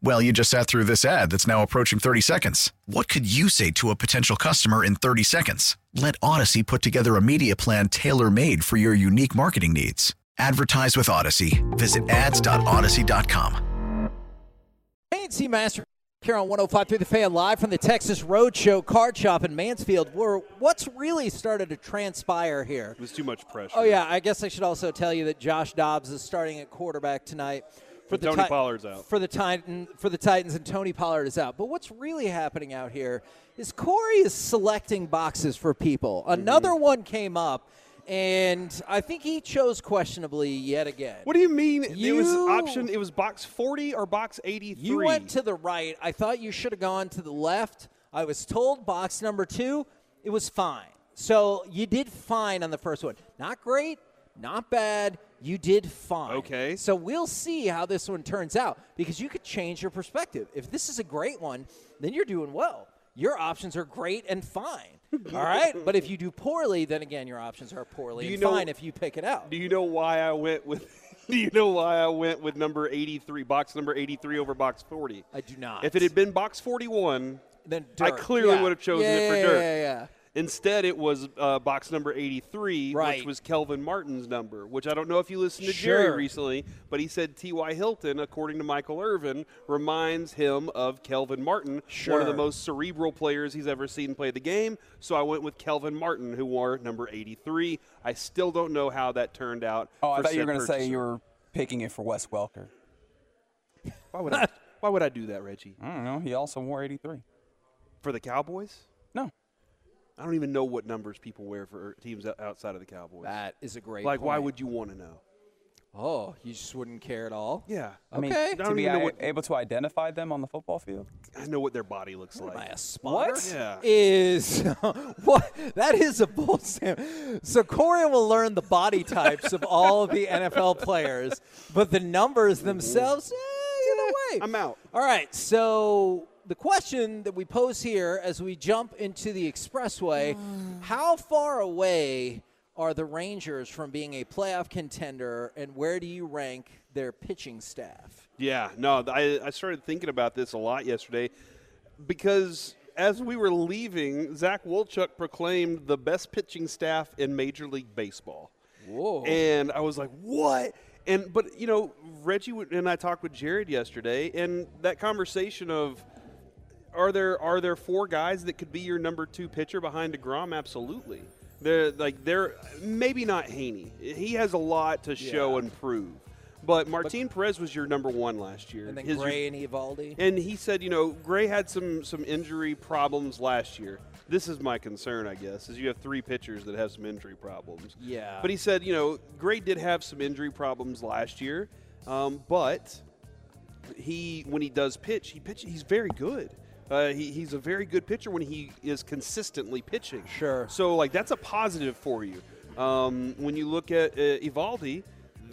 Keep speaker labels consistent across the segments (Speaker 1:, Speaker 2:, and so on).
Speaker 1: Well, you just sat through this ad that's now approaching 30 seconds. What could you say to a potential customer in 30 seconds? Let Odyssey put together a media plan tailor made for your unique marketing needs. Advertise with Odyssey. Visit ads.odyssey.com.
Speaker 2: ANC Master here on 105.3 The Fan live from the Texas Roadshow Card Shop in Mansfield, where what's really started to transpire here.
Speaker 3: It was too much pressure.
Speaker 2: Oh yeah, I guess I should also tell you that Josh Dobbs is starting at quarterback tonight.
Speaker 3: For
Speaker 2: the
Speaker 3: Tony
Speaker 2: Ti-
Speaker 3: Pollard's out.
Speaker 2: For the Titan, for the Titans, and Tony Pollard is out. But what's really happening out here is Corey is selecting boxes for people.
Speaker 3: Mm-hmm.
Speaker 2: Another one came up, and I think he chose questionably yet again.
Speaker 3: What do you mean? it was option. It was box forty or box eighty-three.
Speaker 2: You went to the right. I thought you should have gone to the left. I was told box number two, it was fine. So you did fine on the first one. Not great, not bad. You did fine.
Speaker 3: Okay.
Speaker 2: So we'll see how this one turns out because you could change your perspective. If this is a great one, then you're doing well. Your options are great and fine. All right. But if you do poorly, then again, your options are poorly
Speaker 3: Do you
Speaker 2: and
Speaker 3: know-
Speaker 2: fine if you pick it out.
Speaker 3: Do you know why I went with? Do you know why I went with number eighty-three, box number eighty-three over box forty?
Speaker 2: I do not.
Speaker 3: If it had been box forty-one,
Speaker 2: then
Speaker 3: I clearly
Speaker 2: Yeah.
Speaker 3: would have chosen
Speaker 2: yeah,
Speaker 3: it for
Speaker 2: yeah,
Speaker 3: dirt.
Speaker 2: Yeah, yeah.
Speaker 3: Instead, it was uh, box number 83,
Speaker 2: Right.
Speaker 3: which was Kelvin Martin's number, which I don't know if you listened to
Speaker 2: Sure.
Speaker 3: Jerry recently, but he said T.Y. Hilton, according to Michael Irvin, reminds him of Kelvin Martin, one of the most cerebral players he's ever seen play the game. So I went with Kelvin Martin, who wore number 83. I still don't know how that turned out.
Speaker 4: Oh, I thought you were going to say you were picking it for Wes Welker.
Speaker 3: Why would, I, why would I do that, Reggie?
Speaker 4: I don't know. He also wore 83.
Speaker 3: For the Cowboys?
Speaker 4: No.
Speaker 3: I don't even know what numbers people wear for teams outside of the Cowboys.
Speaker 2: That is a great
Speaker 3: like, why would you want to know?
Speaker 2: Oh, you just wouldn't care at all?
Speaker 3: Yeah.
Speaker 4: I mean,
Speaker 2: Okay.
Speaker 3: I
Speaker 4: to be
Speaker 3: even know
Speaker 4: a-
Speaker 3: what-
Speaker 4: able to identify them on the football field.
Speaker 3: I know what their body looks
Speaker 2: Am I
Speaker 3: like.
Speaker 2: a spotter?
Speaker 4: What?
Speaker 3: Yeah.
Speaker 2: Is what? That is a bull stamp. So Corey will learn the body types of all of the NFL players, but the numbers themselves, eh, either way.
Speaker 3: I'm out.
Speaker 2: All right. So the question that we pose here as we jump into the expressway: mm. How far away are the Rangers from being a playoff contender, and where do you rank their pitching staff?
Speaker 3: Yeah, no, I, I started thinking about this a lot yesterday because as we were leaving, Zach Wolchuk proclaimed the best pitching staff in Major League Baseball.
Speaker 2: Whoa.
Speaker 3: And I was like, what? And but you know, Reggie and I talked with Jared yesterday, and that conversation of are there are there four guys that could be your number two pitcher behind Degrom? Absolutely. They're like they're maybe not Heaney. He has a lot to show
Speaker 2: Yeah.
Speaker 3: and prove. But Martin Perez was your number one last year.
Speaker 2: and then
Speaker 3: His-
Speaker 2: Gray and Eovaldi.
Speaker 3: and he said, you know, Gray had some some injury problems last year. This is my concern, I guess, is you have three pitchers that have some injury problems.
Speaker 2: Yeah.
Speaker 3: But he said, you know, Gray did have some injury problems last year, um, but he when he does pitch, he pitch he's very good. Uh, he, he's a very good pitcher when he is consistently pitching.
Speaker 2: Sure.
Speaker 3: So like that's a positive for you. Um, when you look at uh, Eovaldi,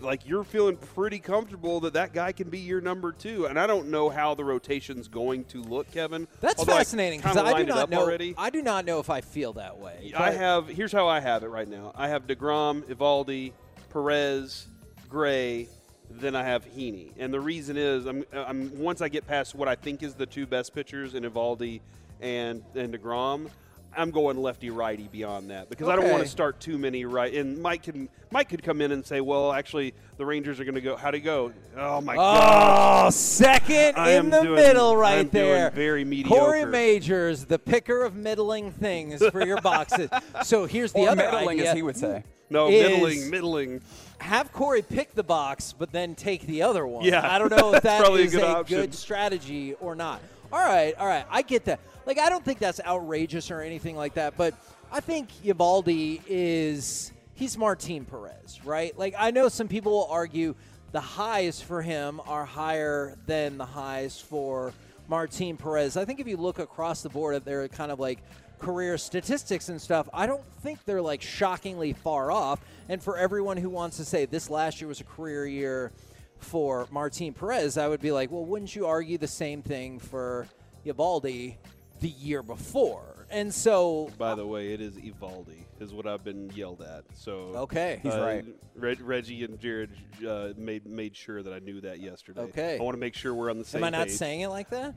Speaker 3: like you're feeling pretty comfortable that that guy can be your number two. And I don't know how the rotation's going to look, Kevin.
Speaker 2: That's
Speaker 3: Although
Speaker 2: fascinating because
Speaker 3: kinda
Speaker 2: I, do not know.
Speaker 3: already.
Speaker 2: I do not know if I feel that way.
Speaker 3: I have here's how I have it right now. I have Degrom, Eovaldi, Perez, Gray, then I have Heaney. And the reason is I'm, I'm once I get past what I think is the two best pitchers in Ivaldi and and Degrom, I'm going lefty righty beyond that because I don't want to start too many right. And Mike can Mike could come in and say, well, actually the Rangers are going to go. How to go? Oh my god!
Speaker 2: Oh, second
Speaker 3: I
Speaker 2: in the
Speaker 3: doing-
Speaker 2: middle right
Speaker 3: I'm doing
Speaker 2: there.
Speaker 3: very mediocre.
Speaker 2: Corey Majors, the picker of middling things for your boxes. so here's the
Speaker 4: or
Speaker 2: other
Speaker 4: meddling,
Speaker 2: idea.
Speaker 4: as he would say.
Speaker 3: No,
Speaker 2: is-
Speaker 3: middling, middling.
Speaker 2: Have Corey pick the box, but then take the other one.
Speaker 3: Yeah,
Speaker 2: I don't know if that
Speaker 3: probably a good
Speaker 2: a good strategy or not. All right, all right, I get that. Like, I don't think that's outrageous or anything like that, but I think Uvaldi is he's Martin Perez, right? Like, I know some people will argue the highs for him are higher than the highs for Martin Perez. I think if you look across the board at their kind of like career statistics and stuff, I don't think they're like shockingly far off. And for everyone who wants to say this last year was a career year for Martin Perez, I would be like, well, wouldn't you argue the same thing for Ivaldi the year before? And so,
Speaker 3: By the way, it is Eovaldi, is what I've been yelled at. So
Speaker 2: okay,
Speaker 4: He's right.
Speaker 3: Reg, Reggie and Jared uh, made made sure that I knew that yesterday.
Speaker 2: Okay.
Speaker 3: I want to make sure we're on the same.
Speaker 2: am I not
Speaker 3: page.
Speaker 2: saying it like that?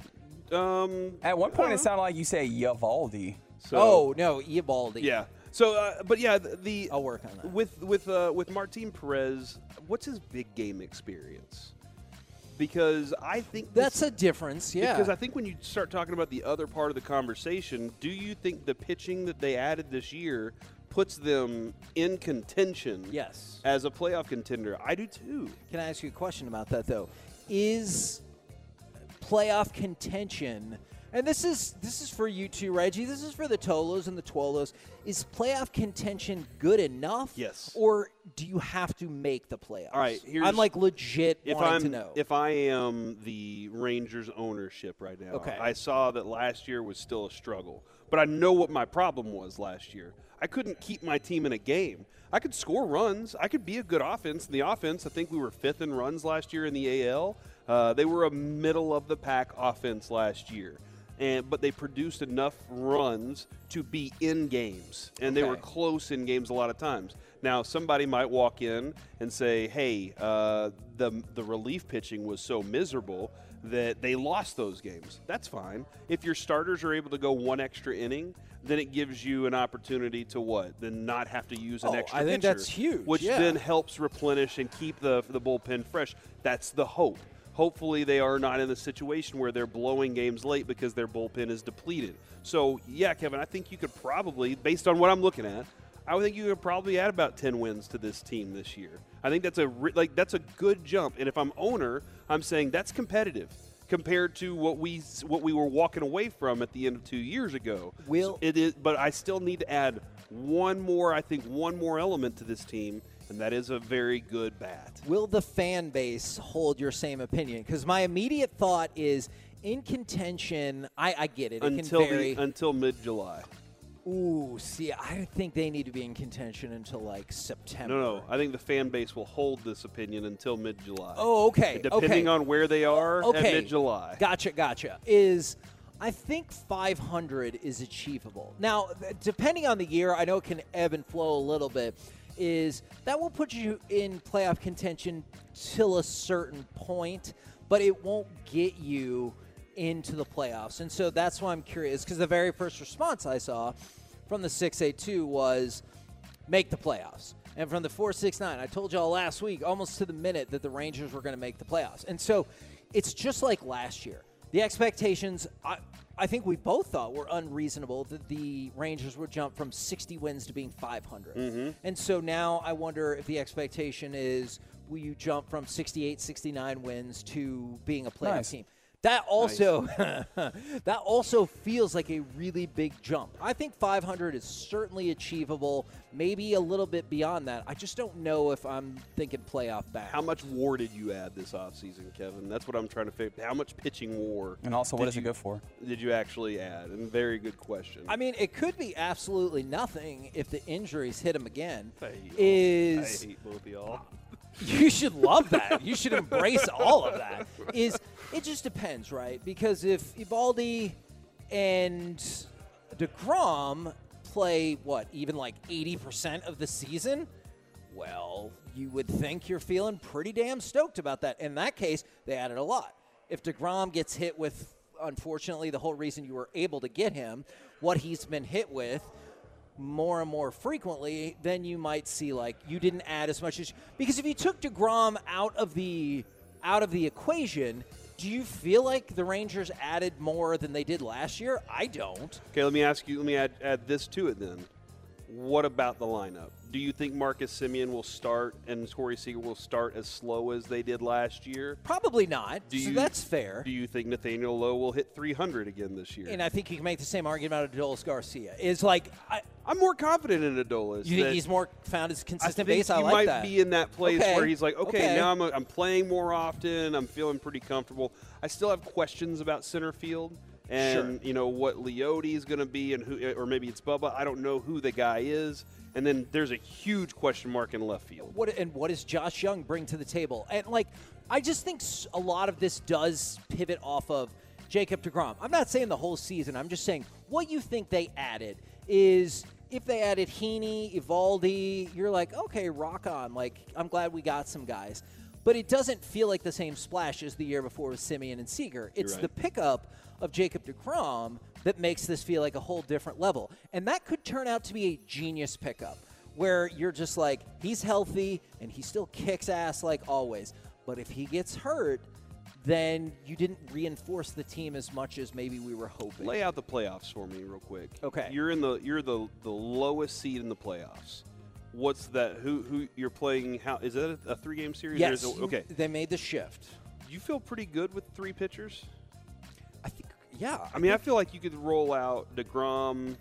Speaker 3: Um.
Speaker 4: At one point, it sounded like you say Yavaldi.
Speaker 3: So,
Speaker 2: oh no, Ivaldi.
Speaker 3: Yeah. So, uh, but yeah, the, the
Speaker 2: I'll work on that.
Speaker 3: with with uh, with Martin Perez. What's his big game experience? Because I think this-
Speaker 2: That's a difference, yeah.
Speaker 3: Because I think when you start talking about the other part of the conversation, do you think the pitching that they added this year puts them in contention?
Speaker 2: Yes.
Speaker 3: As a playoff contender, I do too.
Speaker 2: Can I ask you a question about that though? Is playoff contention and this is this is for you too, Reggie. This is for the Tolos and the Twolos. Is playoff contention good enough?
Speaker 3: Yes.
Speaker 2: Or do you have to make the playoffs?
Speaker 3: All right, here's-
Speaker 2: I'm like legit
Speaker 3: If
Speaker 2: wanting
Speaker 3: I'm
Speaker 2: to know.
Speaker 3: if I am the Rangers ownership right now,
Speaker 2: Okay.
Speaker 3: I saw that last year was still a struggle, but I know what my problem was last year. I couldn't keep my team in a game. I could score runs. I could be a good offense. In the offense, I think we were fifth in runs last year in the AL. Uh, they were a middle of the pack offense last year. And, but they produced enough runs to be in games, and they were close in games a lot of times. Now, somebody might walk in and say, "Hey, uh, the the relief pitching was so miserable that they lost those games." That's fine. If your starters are able to go one extra inning, then it gives you an opportunity to what? Then not have to use an
Speaker 2: Oh,
Speaker 3: extra
Speaker 2: I think
Speaker 3: pitcher,
Speaker 2: that's huge,
Speaker 3: Which
Speaker 2: yeah.
Speaker 3: then helps replenish and keep the the bullpen fresh. That's the hope. Hopefully, they are not in a situation where they're blowing games late because their bullpen is depleted. So, yeah, Kevin, I think you could probably, based on what I'm looking at, I would think you could probably add about 10 wins to this team this year. I think that's a like that's a good jump. And if I'm owner, I'm saying that's competitive compared to what we what we were walking away from at the end of 2 years ago.
Speaker 2: Will-
Speaker 3: it is but I still need to add one more, I think one more element to this team, and that is a very good bat.
Speaker 2: Will the fan base hold your same opinion? Because my immediate thought is in contention. I, I get it. It
Speaker 3: Until the until mid-July.
Speaker 2: Ooh, see, I think they need to be in contention until like September.
Speaker 3: No, no. I think the fan base will hold this opinion until mid-July.
Speaker 2: Oh, okay.
Speaker 3: Depending
Speaker 2: okay.
Speaker 3: on where they are
Speaker 2: okay.
Speaker 3: at mid-July.
Speaker 2: Gotcha, gotcha. Is I think 500 is achievable. Now, depending on the year, I know it can ebb and flow a little bit. Is that will put you in playoff contention till a certain point, but it won't get you into the playoffs. And so that's why I'm curious because the very first response I saw from the 682 was make the playoffs. And from the 469, I told y'all last week, almost to the minute, that the Rangers were going to make the playoffs. And so it's just like last year. The expectations, I, I think we both thought were unreasonable that the Rangers would jump from 60 wins to being 500. Mm-hmm. And so now I wonder if the expectation is will you jump from 68, 69 wins to being a playoff
Speaker 4: Nice.
Speaker 2: team? That also that also feels like a really big jump. I think 500 is certainly achievable, maybe a little bit beyond that. I just don't know if I'm thinking playoff back.
Speaker 3: How much war did you add this offseason, Kevin? That's what I'm trying to figure. How much pitching war?
Speaker 4: And also, what
Speaker 3: did
Speaker 4: is
Speaker 3: you-
Speaker 4: it good for?
Speaker 3: Did you actually add? And very good question.
Speaker 2: I mean, it could be absolutely nothing if the injuries hit him again.
Speaker 3: I.
Speaker 2: Is
Speaker 3: I hate both of y'all.
Speaker 2: you should love that. You should embrace all of that. Is it just depends, right? Because if Ibaldi and Degrom play what even like eighty percent of the season, well, you would think you're feeling pretty damn stoked about that. In that case, they added a lot. If Degrom gets hit with, unfortunately, the whole reason you were able to get him, what he's been hit with more and more frequently, then you might see like you didn't add as much as because if you took Degrom out of the out of the equation, do you feel like the Rangers added more than they did last year? I don't.
Speaker 3: Okay, let me ask you. Let me add, add this to it then. What about the lineup? Do you think Marcus Semien will start and Corey Seager will start as slow as they did last year?
Speaker 2: Probably not.
Speaker 3: Do
Speaker 2: so
Speaker 3: you-
Speaker 2: that's fair.
Speaker 3: Do you think Nathaniel Lowe will hit 300 again this year?
Speaker 2: and I think you can make the same argument out of Adolis Garcia. Is like, I,
Speaker 3: I'm more confident in Adolis.
Speaker 2: you think he's more found his
Speaker 3: I
Speaker 2: consistent
Speaker 3: think
Speaker 2: base? I
Speaker 3: he
Speaker 2: like
Speaker 3: might
Speaker 2: that.
Speaker 3: be in that place
Speaker 2: Okay.
Speaker 3: where he's like, okay,
Speaker 2: Okay.
Speaker 3: now I'm, a, I'm playing more often. I'm feeling pretty comfortable. I still have questions about center field and you know what Leody is going to be and who, or maybe it's Bubba. I don't know who the guy is. And then there's a huge question mark in left field.
Speaker 2: what and what does Josh Jung bring to the table? And like, I just think a lot of this does pivot off of Jacob Degrom. I'm not saying the whole season. I'm just saying what you think they added is if they added Heaney, Ivaldi, you're like, okay, rock on. Like, I'm glad we got some guys. But it doesn't feel like the same splash as the year before with Semien and Seager. It's
Speaker 3: right.
Speaker 2: the pickup of Jacob DeGrom that makes this feel like a whole different level. And that could turn out to be a genius pickup where you're just like, he's healthy and he still kicks ass like always. But if he gets hurt, then you didn't reinforce the team as much as maybe we were hoping.
Speaker 3: Lay out the playoffs for me real quick.
Speaker 2: Okay.
Speaker 3: You're in the you're the the lowest seed in the playoffs. What's that? Who who you're playing? How is that a, a three game series?
Speaker 2: yes,
Speaker 3: okay.
Speaker 2: they made the shift.
Speaker 3: You feel pretty good with three pitchers.
Speaker 2: Yeah.
Speaker 3: I mean, I feel like you could roll out Degrom,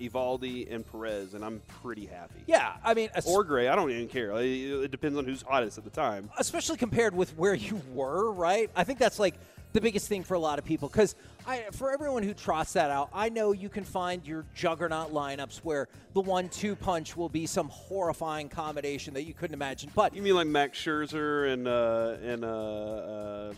Speaker 3: Ivaldi, and Perez, and I'm pretty happy.
Speaker 2: yeah, I mean,
Speaker 3: Or Gray. I don't even care. Like, It depends on who's hottest at the time.
Speaker 2: especially compared with where you were, right? I think that's like the biggest thing for a lot of people because I, for everyone who trots that out, I know you can find your juggernaut lineups where the one-two punch will be some horrifying combination that you couldn't imagine. But
Speaker 3: You mean like Max Scherzer and uh, and uh, uh,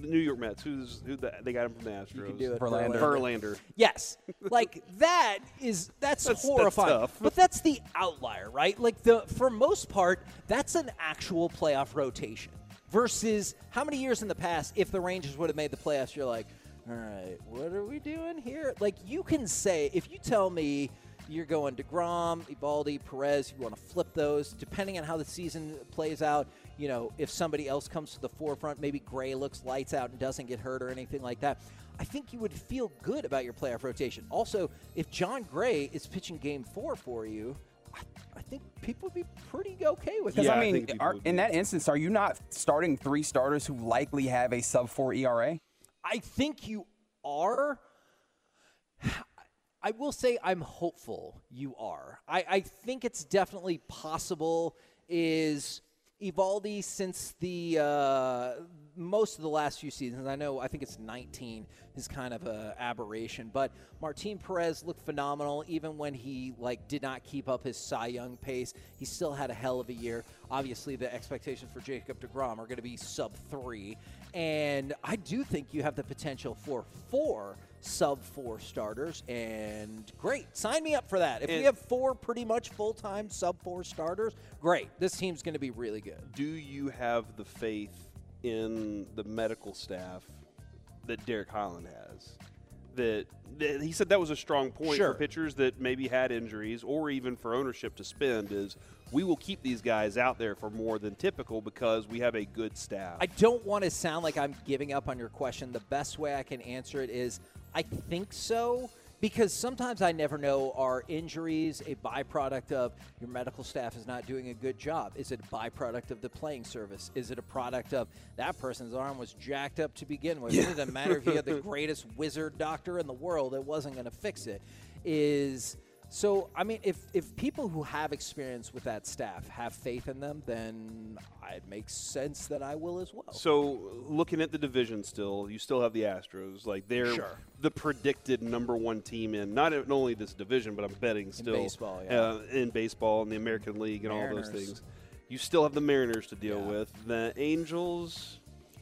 Speaker 3: the New York Mets? Who's who? The, they got him from the Astros.
Speaker 2: you can do it.
Speaker 4: Verlander.
Speaker 3: Verlander.
Speaker 2: Yes, like that is that's,
Speaker 3: That's- that's
Speaker 2: horrifying.
Speaker 3: tough.
Speaker 2: But that's the outlier, right? Like the for most part, that's an actual playoff rotation. Versus how many years in the past, if the Rangers would have made the playoffs, you're like, all right, what are we doing here? Like you can say if you tell me you're going Degrom, Ibaldi, Perez, you want to flip those, depending on how the season plays out. You know, if somebody else comes to the forefront, maybe Gray looks lights out and doesn't get hurt or anything like that. I think you would feel good about your playoff rotation. Also, if Jon Gray is pitching Game Four for you, I, I think people would be pretty okay with
Speaker 4: Because.
Speaker 3: Yeah,
Speaker 4: I
Speaker 3: I
Speaker 4: mean,
Speaker 3: think people
Speaker 4: are, in that instance, are you not starting three starters who likely have a sub four ERA?
Speaker 2: I think you are. I will say I'm hopeful you are. I, I think it's definitely possible. Is Eovaldi since the uh, most of the last few seasons? I know I think it's 19 is kind of a aberration, but Martin Perez looked phenomenal even when he like did not keep up his Cy Young pace. He still had a hell of a year. Obviously, the expectations for Jacob Degrom are going to be sub three, and I do think you have the potential for four sub four starters. And great, sign me up for that. If we have four pretty much full time sub four starters, great. This team's going to be really good.
Speaker 3: Do you have the faith in the medical staff that Derek Holland has? That, that he said that was a strong point
Speaker 2: Sure.
Speaker 3: for pitchers that maybe had injuries, or even for ownership to spend. Is we will keep these guys out there for more than typical because we have a good staff.
Speaker 2: I don't want to sound like I'm giving up on your question. The best way I can answer it is I think so. Because sometimes I never know are injuries a byproduct of your medical staff is not doing a good job? Is it a byproduct of the playing service? Is it a product of that person's arm was jacked up to begin with? It doesn't matter if you had the greatest wizard doctor in the world, it wasn't going to fix it. Is so, I mean, if, if people who have experience with that staff have faith in them, then it makes sense that I will as well.
Speaker 3: So, looking at the division still, you still have the Astros. Like they're
Speaker 2: Sure.
Speaker 3: the predicted number one team in not only this division, but I'm betting still In
Speaker 2: baseball, yeah.
Speaker 3: uh, in baseball and the American League and all those things. You still have the Mariners to deal
Speaker 2: Yeah.
Speaker 3: with. The Angels,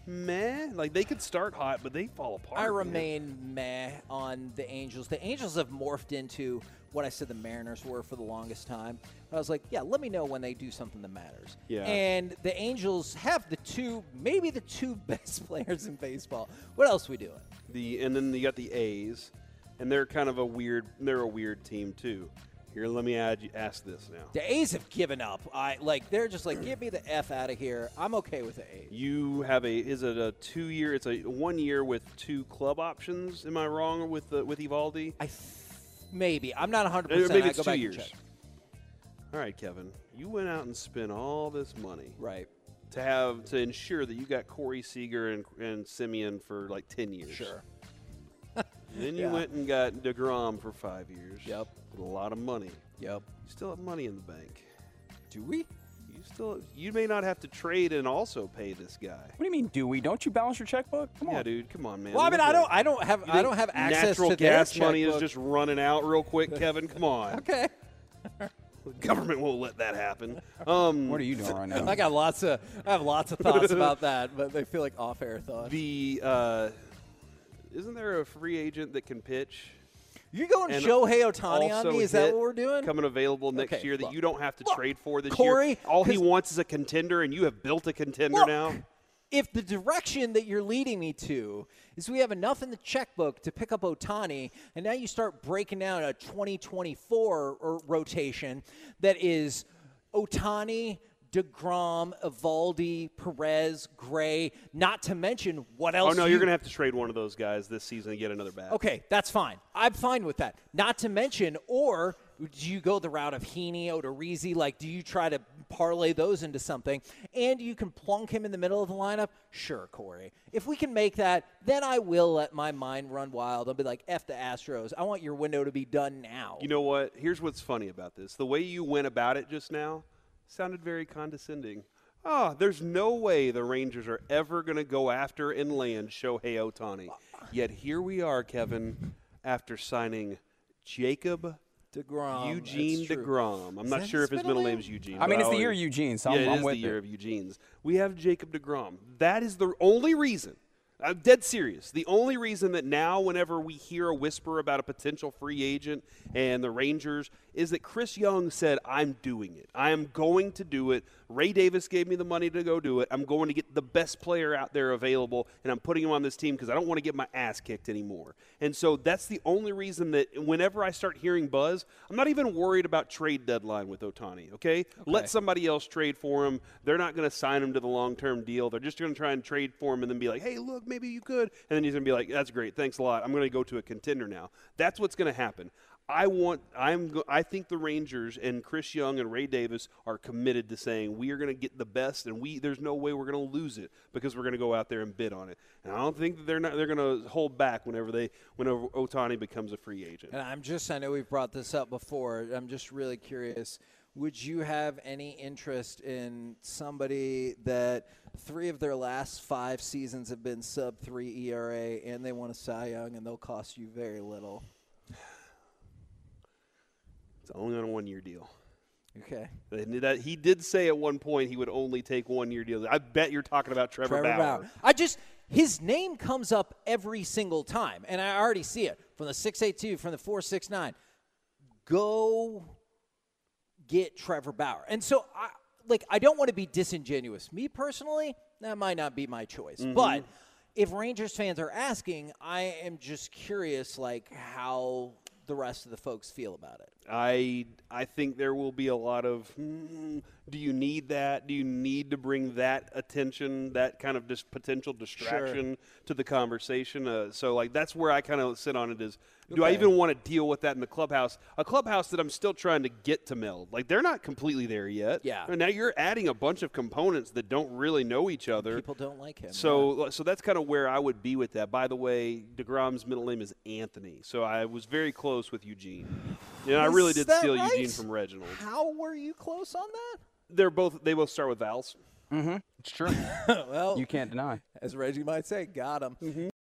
Speaker 3: meh. Like they could start hot, but they fall apart.
Speaker 2: I
Speaker 3: man.
Speaker 2: remain meh on the Angels. The Angels have morphed into what I said the Mariners were for the longest time. I was like, yeah, let me know when they do something that matters.
Speaker 3: Yeah.
Speaker 2: And the Angels have the two, maybe the two best players in baseball. What else we doing?
Speaker 3: The and then you got the A's, and they're kind of a weird. They're a weird team too. Here, let me add, ask this now.
Speaker 2: The A's have given up. I like they're just like, get me the f out of here. I'm okay with the A's.
Speaker 3: You have a is it a two year? It's a one year with two club options. Am I wrong with the, with Eovaldi?
Speaker 2: I th- maybe I'm not 100.
Speaker 3: Uh,
Speaker 2: percent
Speaker 3: maybe
Speaker 2: I
Speaker 3: it's
Speaker 2: go
Speaker 3: two years. All right, Kevin, you went out and spent all this money
Speaker 2: Right.
Speaker 3: to have to ensure that you got Corey Seager and, and Semien for like 10 years.
Speaker 2: Sure.
Speaker 3: Then you
Speaker 2: Yeah.
Speaker 3: went and got DeGrom for five years.
Speaker 2: Yep.
Speaker 3: With a lot of money.
Speaker 2: Yep.
Speaker 3: You still have money in the bank.
Speaker 2: Do we?
Speaker 3: You still, you may not have to trade and also pay this guy.
Speaker 4: What do you mean, do we? Don't you balance your checkbook? Come
Speaker 3: Yeah,
Speaker 4: on.
Speaker 3: dude, come on, man.
Speaker 2: Well, I mean, I don't. I don't have. I don't have access
Speaker 3: natural
Speaker 2: to their
Speaker 3: gas money is just running out real quick, Kevin. Come on.
Speaker 2: okay.
Speaker 3: The government won't let that happen. Um,
Speaker 4: What are you doing right now?
Speaker 2: I got lots of. I have lots of thoughts about that, but they feel like off-air thoughts.
Speaker 3: the uh, isn't there a free agent that can pitch?
Speaker 2: You going
Speaker 3: and
Speaker 2: Shohei Ohtani on me? Is that what we're doing?
Speaker 3: Coming available next
Speaker 2: Okay,
Speaker 3: year that
Speaker 2: look.
Speaker 3: you don't have to
Speaker 2: Look,
Speaker 3: trade for this
Speaker 2: Corey,
Speaker 3: year. All he wants is a contender, and you have built a contender
Speaker 2: Look,
Speaker 3: now.
Speaker 2: If the direction that you're leading me to is we have enough in the checkbook to pick up Ohtani, and now you start breaking down a 2024 or er, rotation that is Ohtani, DeGrom, Eovaldi, Perez, Gray, not to mention what oh, else
Speaker 3: Oh no,
Speaker 2: you-
Speaker 3: you're gonna have to trade one of those guys this season and get another bat.
Speaker 2: Okay, that's fine. I'm fine with that. Not to mention, or do you go the route of Heaney, Odorizzi? Like, do you try to parlay those into something? And you can plunk him in the middle of the lineup? Sure, Corey. If we can make that, then I will let my mind run wild. I'll be like, F the Astros. I want your window to be done now.
Speaker 3: You know what? Here's what's funny about this. The way you went about it just now sounded very condescending. Ah, there's no way the Rangers are ever going to go after and land Shohei Ohtani. Yet here we are, Kevin, after signing Jacob
Speaker 2: DeGrom.
Speaker 3: Eugene
Speaker 2: that's.
Speaker 3: DeGrom. I'm
Speaker 2: Is
Speaker 3: not sure if his
Speaker 2: middle
Speaker 3: middle
Speaker 2: name?
Speaker 3: name is Eugene.
Speaker 4: I mean, it's the
Speaker 3: I'll-
Speaker 4: year of Eugene, so
Speaker 3: yeah,
Speaker 4: I'm,
Speaker 3: it
Speaker 4: I'm
Speaker 3: is
Speaker 4: with
Speaker 3: the year
Speaker 4: it.
Speaker 3: of Eugene's. We have Jacob DeGrom. That is the only reason. I'm dead serious. The only reason that now, whenever we hear a whisper about a potential free agent and the Rangers, is that Chris Young said, I'm doing it. I am going to do it. Ray Davis gave me the money to go do it. I'm going to get the best player out there available, and I'm putting him on this team because I don't want to get my ass kicked anymore. And so that's the only reason that whenever I start hearing buzz, I'm not even worried about trade deadline with Ohtani, okay? Let somebody else trade for him. They're not going to sign him to the long term deal. They're just going to try and trade for him and then be like, hey, look, maybe you could. And then he's going to be like, that's great. Thanks a lot. I'm going to go to a contender now. That's what's going to happen. I want. I'm. I think the Rangers and Chris Young and Ray Davis are committed to saying we are going to get the best, and we. There's no way we're going to lose it because we're going to go out there and bid on it. And I don't think that they're not. They're going to hold back whenever they. Whenever Ohtani becomes a free agent.
Speaker 2: And I'm just, I know we've brought this up before. I'm just really curious. Would you have any interest in somebody that three of their last five seasons have been sub three ERA and they want a Cy Young and they'll cost you very little?
Speaker 3: It's only on a one year deal.
Speaker 2: Okay.
Speaker 3: That he did say at one point he would only take one year deals. I bet you're talking about Trevor,
Speaker 2: Trevor
Speaker 3: Bauer.
Speaker 2: Bauer. I just his name comes up every single time, and I already see it from the six eight two, from the four six nine. Go get Trevor Bauer, and so I like I don't want to be disingenuous. Me personally, that might not be my choice,
Speaker 3: Mm-hmm.
Speaker 2: but if Rangers fans are asking, I am just curious, like how the rest of the folks feel about it.
Speaker 3: I I think there will be a lot of hmm, do you need that? Do you need to bring that attention, that kind of dis- potential distraction to the conversation? Uh, so like that's where I kind of sit on it is do I even want to deal with that in the clubhouse? A clubhouse that I'm still trying to get to meld. Like they're not completely there yet.
Speaker 2: Yeah.
Speaker 3: And now you're adding a bunch of components that don't really know each other.
Speaker 2: People don't like him.
Speaker 3: So, so that's kind of where I would be with that. By the way, Degrom's middle name is Anthony, so I was very close with Eugene, and I really did steal
Speaker 2: right?
Speaker 3: Eugene from Reginald.
Speaker 2: how were you close on that?
Speaker 3: They're both they both start with vowels. Mm-hmm.
Speaker 4: It's true.
Speaker 2: well,
Speaker 4: you can't deny.
Speaker 2: as Reggie might say, got him.